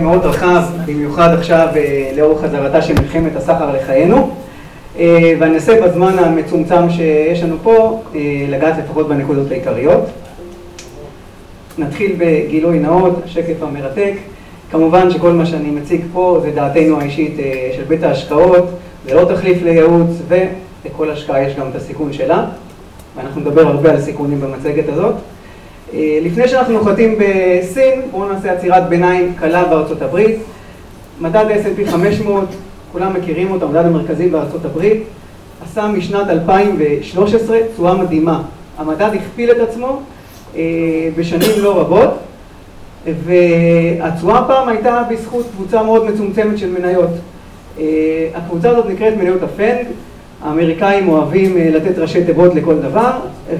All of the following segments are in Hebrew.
מאוד רחב, במיוחד עכשיו לאור חזרתה של מלחמת הסחר לחיינו. ואני אנסה בזמן המצומצם שיש לנו פה לגעת לפחות בנקודות העיקריות. נתחיל בגילוי נאות, השקף המרתק. כמובן שכל מה שאני מציג פה זה דעתנו האישית של בית ההשקעות זה לא תחליף לייעוץ ולכל השקעה יש גם את הסיכון שלה. ואנחנו נדבר הרבה על סיכונים במצגת הזאת לפני שאנחנו נוחתים בסין, בואו נעשה עצירת ביניים קלה בארצות הברית. מדד S&P 500, כולם מכירים אותו, המדד המרכזי בארצות הברית עשה משנת 2013 תשואה מדהימה. המדד הכפיל את עצמו בשנים לא רבות והתשואה הפעם הייתה בזכות קבוצה מאוד מצומצמת של מניות. הקבוצה הזאת נקראת מניות הפנג האמריקאים אוהבים לתת ראשי תיבות לכל דבר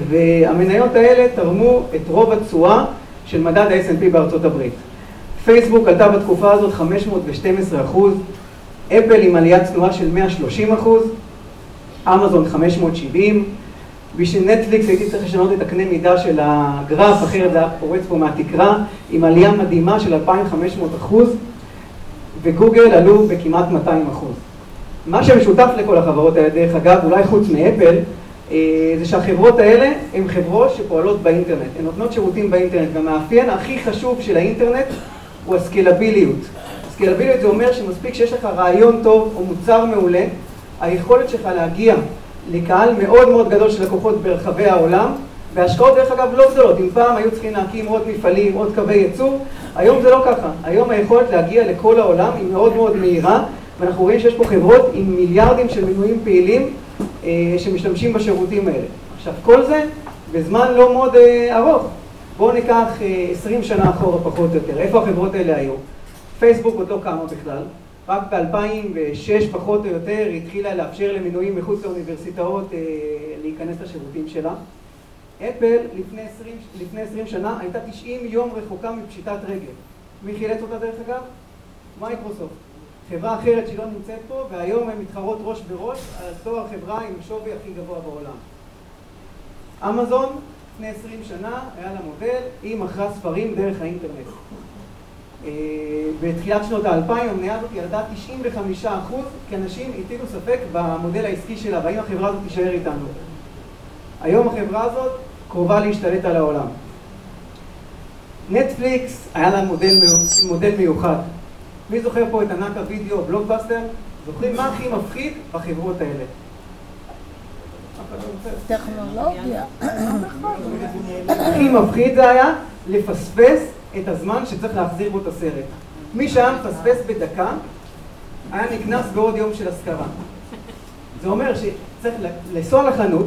והמניות האלה תרמו את רוב התשואה של מדד ה-S&P בארצות הברית. פייסבוק עלתה בתקופה הזאת 512 אחוז אפל עם עליית תנועה של 130 אחוז אמזון 570 בשביל נטפליקס הייתי צריך לשנות את הקנה מידה של הגרף אחרת זה היה פורץ פה מהתקרה עם עלייה מדהימה של 2,500 אחוז וגוגל עלו בכמעט 200 אחוז מה שמשותף לכל החברות האלה, דרך אגב, אולי חוץ מאפל, זה שהחברות האלה הן חברות שפועלות באינטרנט, הן נותנות שירותים באינטרנט, והמאפיין הכי חשוב של האינטרנט הוא הסקלביליות. הסקלביליות זה אומר שמספיק שיש לך רעיון טוב או מוצר מעולה, היכולת שלך להגיע לקהל מאוד מאוד גדול של לקוחות ברחבי העולם, והשקעות דרך אגב לא גדולות, אם פעם היו צריכים להקים עוד מפעלים, עוד קווי ייצור, היום זה לא ככה, היום היכולת להגיע לכל העולם היא מאוד מאוד מהירה ואנחנו רואים שיש פה חברות עם מיליארדים של מנויים פעילים שמשתמשים בשירותים האלה. עכשיו כל זה בזמן לא מאוד ארוך. בואו ניקח 20 שנה אחורה פחות או יותר. איפה החברות האלה היו? פייסבוק עוד לא קמה בכלל. רק ב-2006 פחות או יותר התחילה לאפשר למנויים מחוץ לאוניברסיטאות להיכנס לשירותים שלה. אפל לפני 20 שנה הייתה 90 יום רחוקה מפשיטת רגל. מי חילץ אותה דרך אגב? מייקרוסופט. חברה אחרת שהיא לא נמצאת פה, והיום הן מתחרות ראש בראש על אותו החברה עם השווי הכי גבוה בעולם. אמזון, לפני 20 שנה, היה לה מודל, היא מכרה ספרים דרך האינטרנט. בתחילת שנות האלפיים המניה הזאת ירדה 95 אחוז, כי אנשים הטילו ספק במודל העסקי שלה, והאם החברה הזאת תישאר איתנו. היום החברה הזאת קרובה להשתלט על העולם. נטפליקס היה לה מודל מיוחד. מי זוכר פה את ענק הוידאו, בלוקבאסטר? זוכרים מה הכי מפחיד בחברות האלה? טכנולוגיה. הכי מפחיד זה היה לפספס את הזמן שצריך להחזיר בו את הסרט. מי שהיה מפספס בדקה, היה נקנס בעוד יום של השכרה. זה אומר שצריך לנסוע לחנות,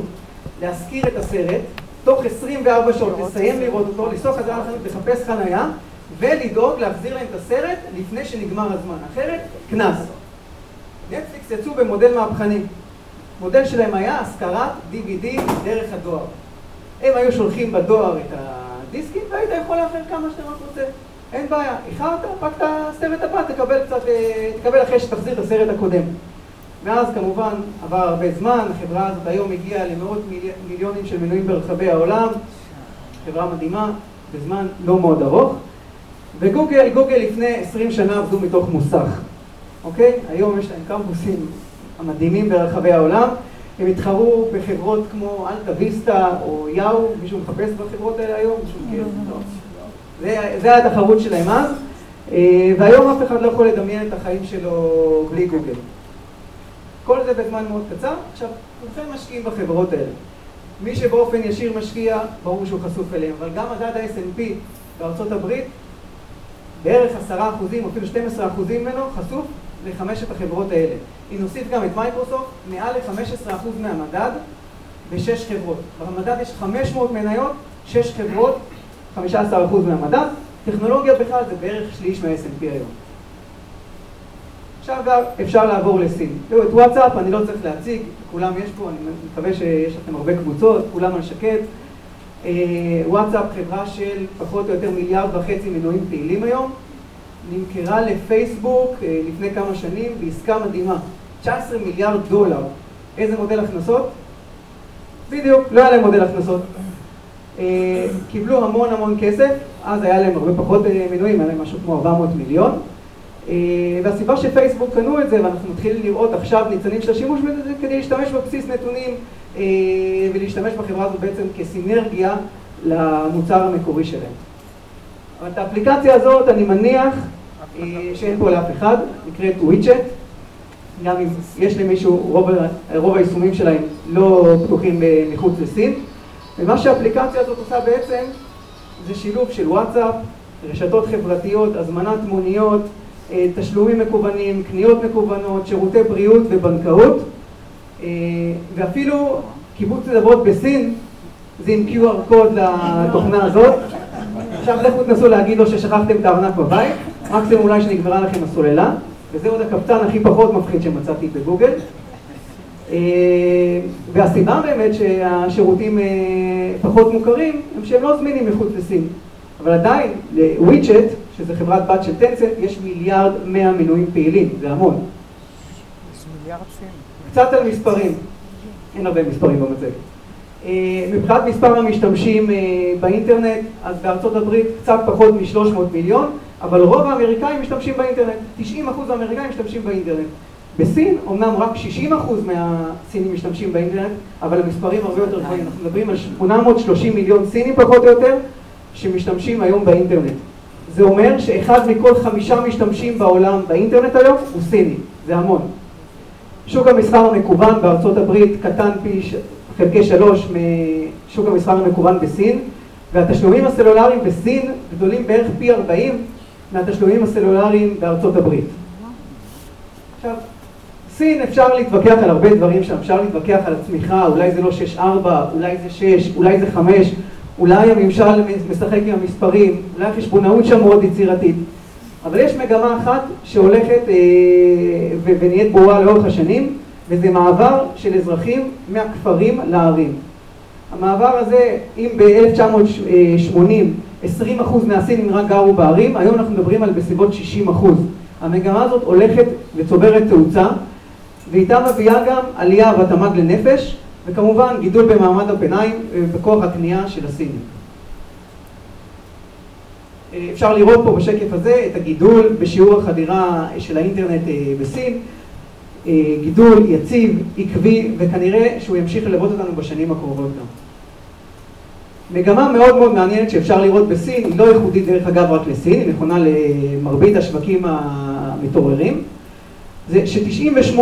להשכיר את הסרט, תוך 24 שעות לסיים לראות אותו, לנסוע חזרה לחנות, לחפש חנייה ולדאוג להחזיר להם את הסרט לפני שנגמר הזמן, אחרת קנס. נטפליקס יצאו במודל מהפכני. מודל שלהם היה השכרת DVD דרך הדואר. הם היו שולחים בדואר את הדיסקים והיית יכול לאחר כמה שאתה רק רוצה. אין בעיה, איחרת, רק את הסרט הבא תקבל קצת, תקבל אחרי שתחזיר את הסרט הקודם. ואז כמובן עבר הרבה זמן, החברה הזאת היום הגיעה למאות מיליונים של מנויים ברחבי העולם, חברה מדהימה, בזמן לא מאוד ארוך. וגוגל, גוגל לפני 20 שנה עבדו מתוך מוסך, אוקיי? היום יש להם קמפוסים המדהימים ברחבי העולם, הם התחרו בחברות כמו אלטה ויסטה או יאו, מישהו מחפש בחברות האלה היום? מישהו מכיר? זה היה התחרות שלהם אז, והיום אף אחד לא יכול לדמיין את החיים שלו בלי גוגל. כל זה בזמן מאוד קצר. עכשיו, כולכם משקיעים בחברות האלה. מי שבאופן ישיר משקיע, ברור שהוא חשוף אליהם, אבל גם מדד ה-S&P בארצות הברית בערך עשרה אחוזים, אפילו 12 אחוזים ממנו, חשוף לחמשת החברות האלה. אם נוסיף גם את מייקרוסופט, מעל ל-15 אחוז מהמדד בשש חברות. במדד יש 500 מניות, שש חברות, 15 אחוז מהמדד. טכנולוגיה בכלל זה בערך שליש מה-S&P היום. עכשיו גם אפשר לעבור לסין. תראו, את וואטסאפ אני לא צריך להציג, כולם יש פה, אני מקווה שיש לכם הרבה קבוצות, כולם על שקט. וואטסאפ חברה של פחות או יותר מיליארד וחצי מנויים פעילים היום, נמכרה לפייסבוק לפני כמה שנים בעסקה מדהימה, 19 מיליארד דולר. איזה מודל הכנסות? בדיוק, לא היה להם מודל הכנסות. קיבלו המון המון כסף, אז היה להם הרבה פחות מנויים, היה להם משהו כמו 400 מיליון. והסיבה שפייסבוק קנו את זה, ואנחנו מתחילים לראות עכשיו ניצנים של השימוש בזה, זה כדי להשתמש בבסיס נתונים ולהשתמש בחברה הזו בעצם כסינרגיה למוצר המקורי שלהם. אבל את האפליקציה הזאת אני מניח שאין פה לאף אחד, נקראת וויצ'ט, גם אם יש למישהו, רוב, רוב היישומים שלהם לא פתוחים מחוץ לסין, ומה שהאפליקציה הזאת עושה בעצם זה שילוב של וואטסאפ, רשתות חברתיות, הזמנת מוניות, תשלומים מקוונים, קניות מקוונות, שירותי בריאות ובנקאות, ואפילו קיבוץ נדבות בסין זה עם QR קוד לתוכנה הזאת. עכשיו לכו תנסו להגיד לו ששכחתם את הארנק בבית, מקסימום אולי שנגמרה לכם הסוללה, וזה עוד הקפצן הכי פחות מפחיד שמצאתי בגוגל. והסיבה באמת שהשירותים פחות מוכרים, הם שהם לא זמינים מחוץ לסין. אבל עדיין, לוויצ'ט, שזה חברת בת של טנסנט, יש מיליארד מאה מנויים פעילים, זה המון. קצת על מספרים, אין הרבה מספרים במצגת. מבחינת מספר המשתמשים באינטרנט, אז בארצות הברית קצת פחות מ-300 מיליון, אבל רוב האמריקאים משתמשים באינטרנט, 90% מהאמריקאים משתמשים באינטרנט. בסין, אמנם רק 60% מהסינים משתמשים באינטרנט, אבל המספרים הרבה יותר גבוהים, אנחנו מדברים על 830 מיליון סינים פחות או יותר, שמשתמשים היום באינטרנט. זה אומר שאחד מכל חמישה משתמשים בעולם באינטרנט היום הוא סיני, זה המון. שוק המסחר המקוון בארצות הברית קטן פי חלקי שלוש משוק המסחר המקוון בסין, והתשלומים הסלולריים בסין גדולים בערך פי 40 מהתשלומים הסלולריים בארצות הברית. עכשיו, סין אפשר להתווכח על הרבה דברים שם, אפשר להתווכח על הצמיחה, אולי זה לא 6-4, אולי זה 6, אולי זה 5, אולי הממשל משחק עם המספרים, אולי החשבונאות שם מאוד יצירתית. אבל יש מגמה אחת שהולכת אה, ונהיית ברורה לאורך השנים, וזה מעבר של אזרחים מהכפרים לערים. המעבר הזה, אם ב-1980 20% מהסינים רק גרו בערים, היום אנחנו מדברים על בסביבות 60%. המגמה הזאת הולכת וצוברת תאוצה, ואיתה מביאה גם עלייה בתמ"ג לנפש, וכמובן גידול במעמד הביניים ובכוח הקנייה של הסינים. אפשר לראות פה בשקף הזה את הגידול בשיעור החדירה של האינטרנט בסין, גידול יציב, עקבי, וכנראה שהוא ימשיך ללוות אותנו בשנים הקרובות גם. מגמה מאוד מאוד מעניינת שאפשר לראות בסין, היא לא ייחודית דרך אגב רק לסין, היא נכונה למרבית השווקים המתעוררים, זה ש-98%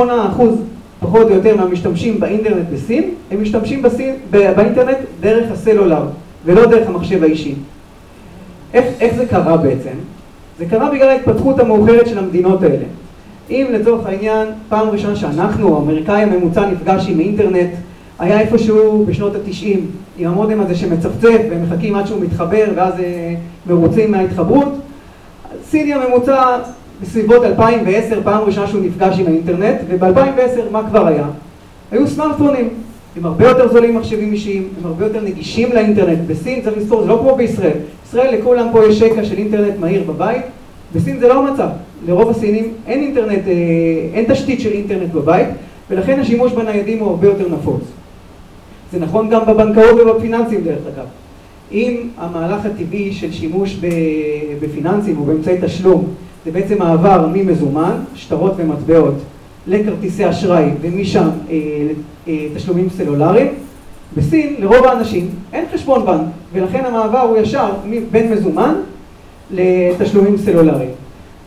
פחות או יותר מהמשתמשים באינטרנט בסין, הם משתמשים בסין, באינטרנט דרך הסלולר ולא דרך המחשב האישי. איך, איך זה קרה בעצם? זה קרה בגלל ההתפתחות המאוחרת של המדינות האלה. אם לצורך העניין, פעם ראשונה שאנחנו, האמריקאי הממוצע, נפגש עם אינטרנט, היה איפשהו בשנות התשעים, עם המודם הזה שמצפצף ומחכים עד שהוא מתחבר ואז מרוצים מההתחברות. סיני הממוצע בסביבות 2010, פעם ראשונה שהוא נפגש עם האינטרנט, וב-2010 מה כבר היה? היו סמארטפונים, הם הרבה יותר זולים מחשבים אישיים, הם הרבה יותר נגישים לאינטרנט. בסין, צריך לזכור, זה לא כמו בישראל. בישראל לכולם פה יש שקע של אינטרנט מהיר בבית, בסין זה לא המצב. לרוב הסינים אין אינטרנט, אין תשתית של אינטרנט בבית, ולכן השימוש בניידים הוא הרבה יותר נפוץ. זה נכון גם בבנקאות ובפיננסים דרך אגב. אם המהלך הטבעי של שימוש בפיננסים או באמצעי תשלום זה בעצם מעבר ממזומן, שטרות ומטבעות, לכרטיסי אשראי ומשם אה, אה, תשלומים סלולריים, בסין לרוב האנשים אין חשבון בנק ולכן המעבר הוא ישר בין מזומן לתשלומים סלולריים.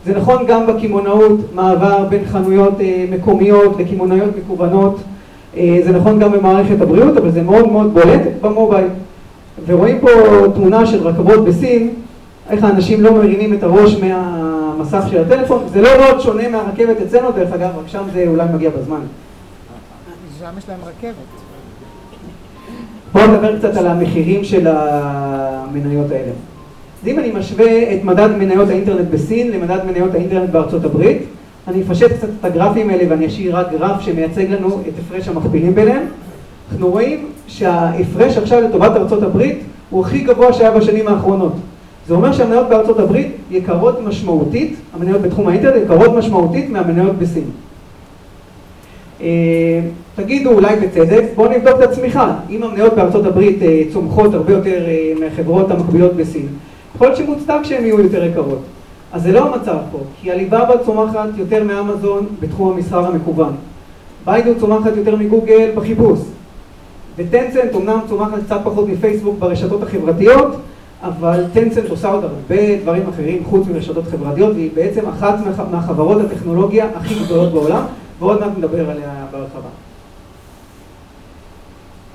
זה נכון גם בקמעונאות, מעבר בין חנויות אה, מקומיות לקמעונאיות מקוונות, אה, זה נכון גם במערכת הבריאות, אבל זה מאוד מאוד בולט במובייל. ורואים פה תמונה של רכבות בסין, איך האנשים לא מרימים את הראש מהמסך של הטלפון, זה לא מאוד שונה מהרכבת אצלנו, דרך אגב, רק שם זה אולי מגיע בזמן. שם יש להם רכבת. בואו נדבר קצת על המחירים של המניות האלה. אז אם אני משווה את מדד מניות האינטרנט בסין למדד מניות האינטרנט בארצות הברית, אני אפשט קצת את הגרפים האלה ואני אשאיר רק גרף שמייצג לנו את הפרש המכפילים ביניהם. אנחנו רואים שההפרש עכשיו לטובת ארצות הברית הוא הכי גבוה שהיה בשנים האחרונות. זה אומר שהמניות בארצות הברית יקרות משמעותית, המניות בתחום האינטרנט יקרות משמעותית מהמניות בסין. תגידו אולי בצדק, בואו נבדוק את הצמיחה. אם המניות בארצות הברית צומחות הרבה יותר מהחברות המקבילות בסין, יכול להיות שמוצדק שהן יהיו יותר יקרות. אז זה לא המצב פה, כי עליבאבא צומחת יותר מאמזון בתחום המסחר המקוון. ביידו צומחת יותר מגוגל בחיפוש. וטנסנט אומנם צומחת קצת פחות מפייסבוק ברשתות החברתיות, אבל טנסנט עושה עוד הרבה דברים אחרים חוץ מרשתות חברתיות, והיא בעצם אחת מהחברות הטכנולוגיה הכי גדולות בעולם, ועוד מעט נדבר עליה בהרחבה.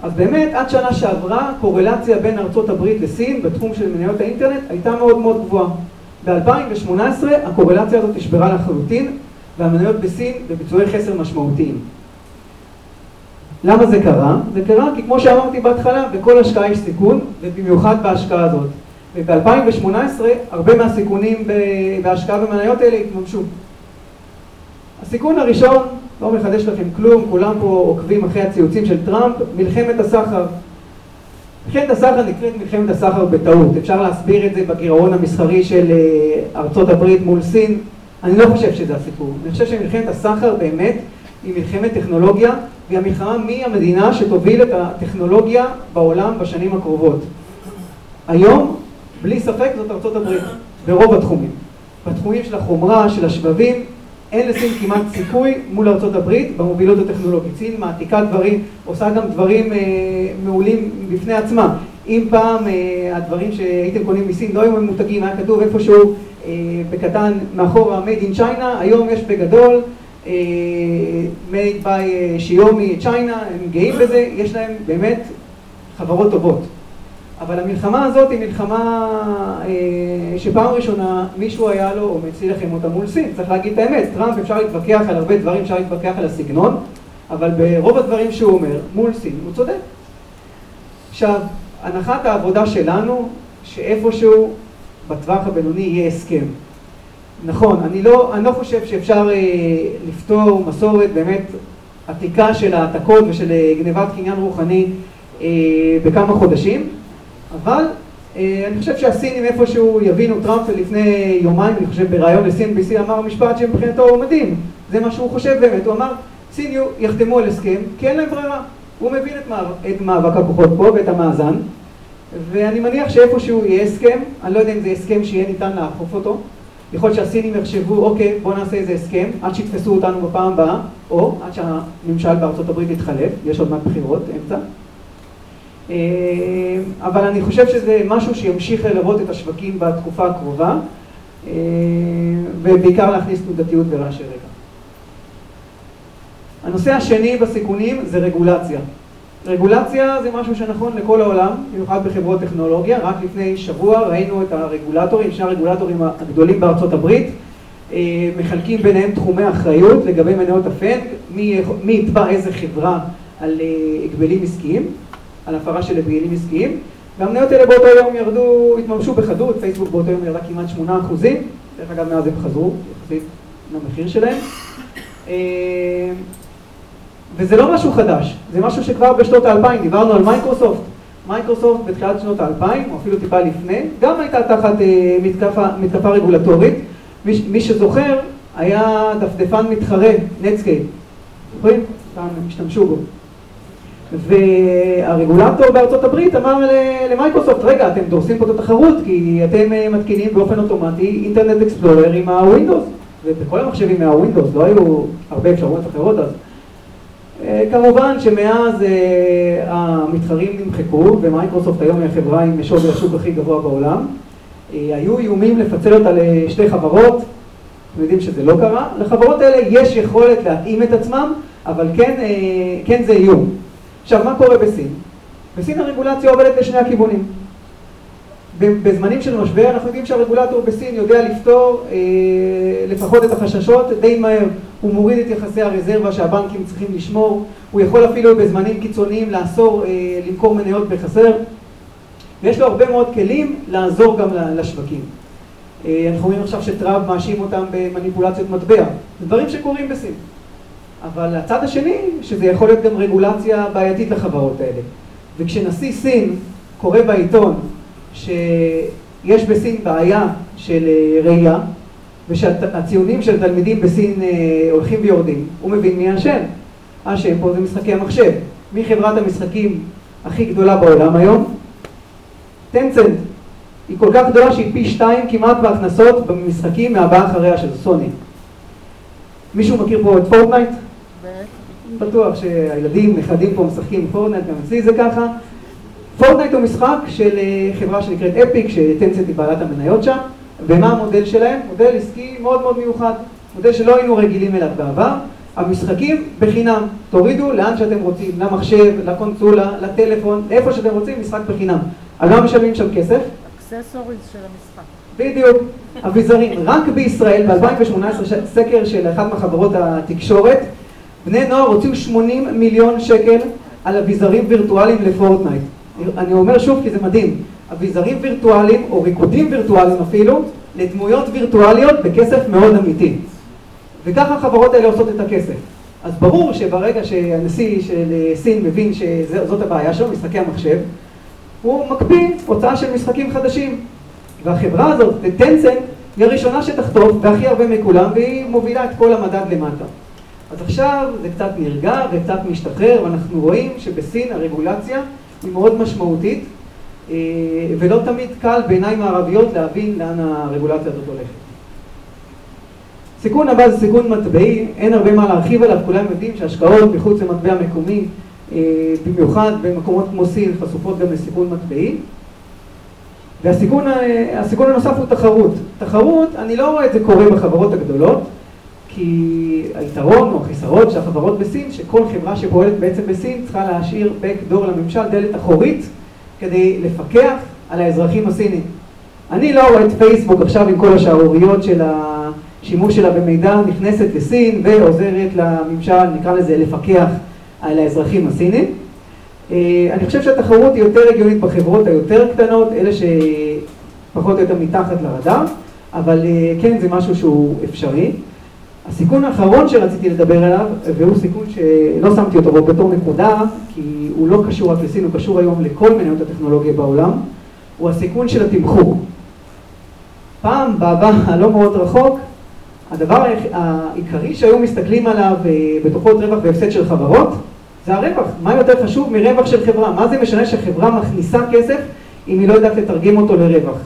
אז באמת עד שנה שעברה קורלציה בין ארצות הברית לסין בתחום של מניות האינטרנט הייתה מאוד מאוד גבוהה. ב-2018 הקורלציה הזאת נשברה לחלוטין והמניות בסין בביצועי חסר משמעותיים. למה זה קרה? זה קרה כי כמו שאמרתי בהתחלה, בכל השקעה יש סיכון, ובמיוחד בהשקעה הזאת. וב-2018 הרבה מהסיכונים בהשקעה במניות האלה התממשו. הסיכון הראשון, לא מחדש לכם כלום, כולם פה עוקבים אחרי הציוצים של טראמפ, מלחמת הסחר. מלחמת הסחר נקראת מלחמת הסחר בטעות, אפשר להסביר את זה בגירעון המסחרי של אה, ארצות הברית מול סין, אני לא חושב שזה הסיפור, אני חושב שמלחמת הסחר באמת היא מלחמת טכנולוגיה והיא המלחמה מי המדינה שתוביל את הטכנולוגיה בעולם בשנים הקרובות. היום, בלי ספק, זאת ארצות הברית, ברוב התחומים. בתחומים של החומרה, של השבבים, אין לסין כמעט סיכוי מול ארצות הברית במובילות הטכנולוגית. סין מעתיקה דברים, עושה גם דברים אה, מעולים בפני עצמה. אם פעם אה, הדברים שהייתם קונים מסין לא היו ממותגים, היה כתוב איפשהו אה, בקטן מאחורה made in China, היום יש בגדול made by שיומי צ'יינה, הם גאים בזה, יש להם באמת חברות טובות. אבל המלחמה הזאת היא מלחמה אה, שפעם ראשונה מישהו היה לו אומץ להילחם אותה מול סין, צריך להגיד את האמת, טראמפ אפשר להתווכח על הרבה דברים, אפשר להתווכח על הסגנון, אבל ברוב הדברים שהוא אומר, מול סין הוא צודק. עכשיו, הנחת העבודה שלנו, שאיפשהו בטווח הבינוני יהיה הסכם. נכון, אני לא, אני לא חושב שאפשר אה, לפתור מסורת באמת עתיקה של העתקות ושל אה, גנבת קניין רוחני אה, בכמה חודשים, אבל אה, אני חושב שהסינים איפשהו יבינו, טראמפ לפני יומיים, אני חושב בריאיון ל-CNBC אמר משפט שמבחינתו הוא מדהים, זה מה שהוא חושב באמת, הוא אמר סין יחתמו על הסכם כי אין להם ברירה, הוא מבין את, מאבק, את מאבק הכוחות פה ואת המאזן ואני מניח שאיפשהו יהיה הסכם, אני לא יודע אם זה הסכם שיהיה ניתן לאכוף אותו, יכול להיות שהסינים יחשבו, אוקיי, בואו נעשה איזה הסכם עד שיתפסו אותנו בפעם הבאה, או עד שהממשל בארצות הברית יתחלף, יש עוד מעט בחירות, אמצע. אה, אבל אני חושב שזה משהו שימשיך ללוות את השווקים בתקופה הקרובה, אה, ובעיקר להכניס תנודתיות ורעשי רקע. הנושא השני בסיכונים זה רגולציה. רגולציה זה משהו שנכון לכל העולם, במיוחד בחברות טכנולוגיה. רק לפני שבוע ראינו את הרגולטורים, שני הרגולטורים הגדולים בארצות הברית, אה, מחלקים ביניהם תחומי אחריות לגבי מניות הפנק, מי, מי יתבע איזה חברה על הגבלים עסקיים. על הפרה של הגבלים עסקיים, והמניות האלה באותו יום ירדו, התממשו בחדות, פייסבוק באותו יום ירדה כמעט 8 אחוזים, דרך אגב מאז הם חזרו, יחסית למחיר שלהם. וזה לא משהו חדש, זה משהו שכבר בשנות האלפיים, דיברנו על Microsoft. Microsoft בתחילת שנות האלפיים, או אפילו טיפה לפני, גם הייתה תחת אה, מתקפה, מתקפה רגולטורית. מי, מי שזוכר, היה דפדפן מתחרה, Netscape. זוכרים? פעם השתמשו בו. והרגולטור בארצות הברית אמר למייקרוסופט, רגע, אתם דורסים פה את התחרות כי אתם אה, מתקינים באופן אוטומטי Internet Explorer עם ה Windows, ובכל המחשבים מהווינדוס, לא היו הרבה אפשרויות אחרות אז. אה, כמובן שמאז אה, המתחרים נמחקו, ומייקרוסופט היום היא החברה עם שווי השוק הכי גבוה בעולם. היו איומים לפצל אותה לשתי חברות, אתם יודעים שזה לא קרה. לחברות האלה יש יכולת להתאים את עצמם, אבל כן, כן זה איום. עכשיו, מה קורה בסין? בסין הרגולציה עובדת לשני הכיוונים. בזמנים של משבר אנחנו יודעים שהרגולטור בסין יודע לפתור אה, לפחות את החששות די מהר. הוא מוריד את יחסי הרזרבה שהבנקים צריכים לשמור, הוא יכול אפילו בזמנים קיצוניים לאסור אה, למכור מניות בחסר, ויש לו הרבה מאוד כלים לעזור גם לשווקים. אה, אנחנו רואים עכשיו שטראמפ מאשים אותם במניפולציות מטבע, זה דברים שקורים בסין. אבל הצד השני, שזה יכול להיות גם רגולציה בעייתית לחברות האלה. וכשנשיא סין קורא בעיתון שיש בסין בעיה של אה, ראייה, ושהציונים של התלמידים בסין אה, הולכים ויורדים, הוא מבין מי האשם. האשם פה זה משחקי המחשב. מי חברת המשחקים הכי גדולה בעולם היום? טנצנט. היא כל כך גדולה שהיא פי שתיים כמעט בהכנסות במשחקים מהבאה אחריה של סוני. מישהו מכיר פה את פורטנייט? בטוח שהילדים, נכדים פה משחקים Fortnite, גם אצלי זה ככה. Fortnite הוא משחק של אה, חברה שנקראת Epic, ש Tencent היא בעלת המניות שם, ומה המודל שלהם? מודל עסקי מאוד מאוד מיוחד, מודל שלא היינו רגילים אליו בעבר. המשחקים בחינם, תורידו לאן שאתם רוצים, למחשב, לקונסולה, לטלפון, לאיפה שאתם רוצים, משחק בחינם. על מה משלמים שם כסף? accessories של המשחק. בדיוק, אביזרים. רק בישראל, ב-2018, סקר של אחת מחברות התקשורת, בני נוער הוציאו 80 מיליון שקל על אביזרים וירטואליים לפורטנייט. אני אומר שוב כי זה מדהים, אביזרים וירטואליים או ריקודים וירטואליים אפילו, לדמויות וירטואליות בכסף מאוד אמיתי. וככה החברות האלה עושות את הכסף. אז ברור שברגע שהנשיא של סין מבין שזאת הבעיה שלו, משחקי המחשב, הוא מקפיא הוצאה של משחקים חדשים. והחברה הזאת, טנסנט, היא הראשונה שתחטוף, והכי הרבה מכולם, והיא מובילה את כל המדד למטה. אז עכשיו זה קצת נרגע וקצת משתחרר, ואנחנו רואים שבסין הרגולציה היא מאוד משמעותית, אה, ולא תמיד קל בעיניים הערביות להבין לאן הרגולציה הזאת הולכת. סיכון הבא זה סיכון מטבעי, אין הרבה מה להרחיב עליו, כולם יודעים שהשקעות מחוץ למטבע מקומי, אה, במיוחד במקומות כמו סין, חשופות גם לסיכון מטבעי. והסיכון אה, הנוסף הוא תחרות. תחרות, אני לא רואה את זה קורה בחברות הגדולות, כי היתרון או החיסרון של החברות בסין, שכל חברה שפועלת בעצם בסין צריכה להשאיר backdoor לממשל, דלת אחורית, כדי לפקח על האזרחים הסינים. אני לא רואה את פייסבוק עכשיו עם כל השערוריות של השימוש שלה במידע, נכנסת לסין ועוזרת לממשל, נקרא לזה, לפקח על האזרחים הסינים. אה, אני חושב שהתחרות היא יותר הגיונית בחברות היותר קטנות, אלה שפחות או יותר מתחת לרדאר, אבל אה, כן זה משהו שהוא אפשרי. הסיכון האחרון שרציתי לדבר עליו, והוא סיכון שלא שמתי אותו בתור נקודה, כי הוא לא קשור רק לסין, הוא קשור היום לכל מניות הטכנולוגיה בעולם, הוא הסיכון של התמחור. פעם, בעבר הלא מאוד רחוק, הדבר העיקרי שהיו מסתכלים עליו אה, בדוחות רווח והפסד של חברות, זה הרווח. מה יותר חשוב מרווח של חברה? מה זה משנה שחברה מכניסה כסף אם היא לא יודעת לתרגם אותו לרווח?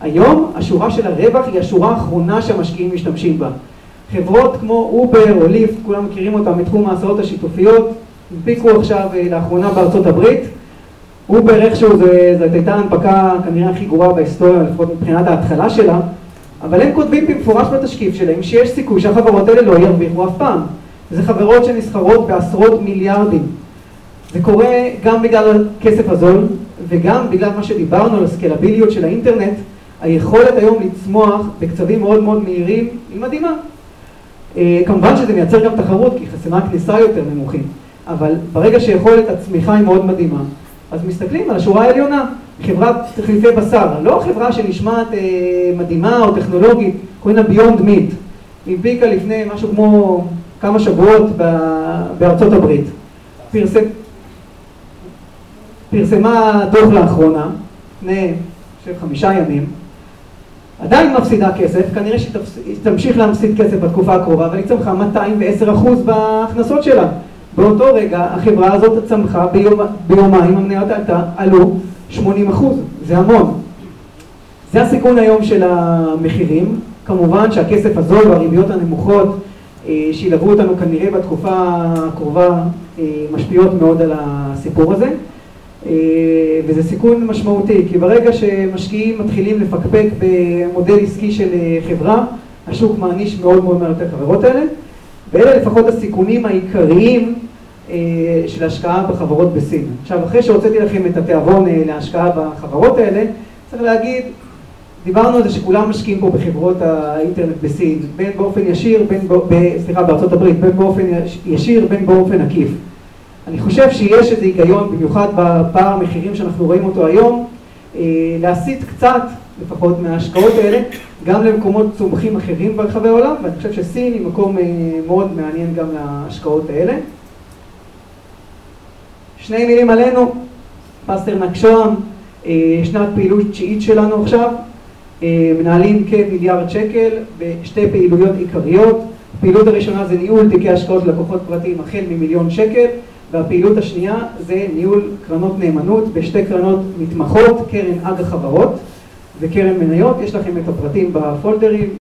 היום השורה של הרווח היא השורה האחרונה שהמשקיעים משתמשים בה. חברות כמו Uber או Lyft, כולם מכירים אותם מתחום ההסעות השיתופיות, הנפיקו עכשיו אה, לאחרונה בארצות הברית. Uber איכשהו זאת הייתה הנפקה כנראה הכי גרועה בהיסטוריה, לפחות מבחינת ההתחלה שלה, אבל הם כותבים במפורש בתשקיף שלהם שיש סיכוי שהחברות האלה לא ירוויחו אף פעם. זה חברות שנסחרות בעשרות מיליארדים. זה קורה גם בגלל הכסף הזול וגם בגלל מה שדיברנו על הסקלביליות של האינטרנט, היכולת היום לצמוח בקצבים מאוד מאוד מהירים היא מדהימה. אה, כמובן שזה מייצר גם תחרות כי חסמי הכניסה יותר נמוכים, אבל ברגע שיכולת הצמיחה היא מאוד מדהימה, אז מסתכלים על השורה העליונה, חברת תחליפי בשר, לא חברה שנשמעת אה, מדהימה או טכנולוגית, קוראים לה ביונד מיט, היא הנפיקה לפני משהו כמו כמה שבועות בארצות הברית, פרסם, פרסמה דוח לאחרונה, לפני חמישה ימים, עדיין מפסידה כסף, כנראה שהיא תמשיך להפסיד כסף בתקופה הקרובה, אבל היא צמחה 210 אחוז בהכנסות שלה. באותו רגע החברה הזאת צמחה ביום, ביומיים, המניות עלתה, עלו 80 אחוז, זה המון. זה הסיכון היום של המחירים, כמובן שהכסף הזול והריביות הנמוכות אה, שילוו אותנו כנראה בתקופה הקרובה אה, משפיעות מאוד על הסיפור הזה. אה, וזה סיכון משמעותי, כי ברגע שמשקיעים מתחילים לפקפק במודל עסקי של אה, חברה, השוק מעניש מאוד מאוד מהר את החברות האלה, ואלה לפחות הסיכונים העיקריים אה, של השקעה בחברות בסין. עכשיו, אחרי שהוצאתי לכם את התיאבון להשקעה בחברות האלה, צריך להגיד, דיברנו על זה שכולם משקיעים פה בחברות האינטרנט בסין, בין באופן ישיר, בין, סליחה, בארצות הברית, בין באופן ישיר, בין באופן עקיף. אני חושב שיש איזה היגיון, במיוחד בפער המחירים שאנחנו רואים אותו היום, אה, להסיט קצת, לפחות מההשקעות האלה, גם למקומות צומחים אחרים ברחבי העולם, ואני חושב שסין היא מקום אה, מאוד מעניין גם להשקעות האלה. שני מילים עלינו, פסטרנק שוהם, אה, שנת פעילות תשיעית שלנו עכשיו, מנהלים כמיליארד שקל בשתי פעילויות עיקריות. הפעילות הראשונה זה ניהול תיקי השקעות ללקוחות פרטיים החל ממיליון שקל, והפעילות השנייה זה ניהול קרנות נאמנות בשתי קרנות מתמחות, קרן אג החברות. זה קרן מניות, יש לכם את הפרטים בפולדרים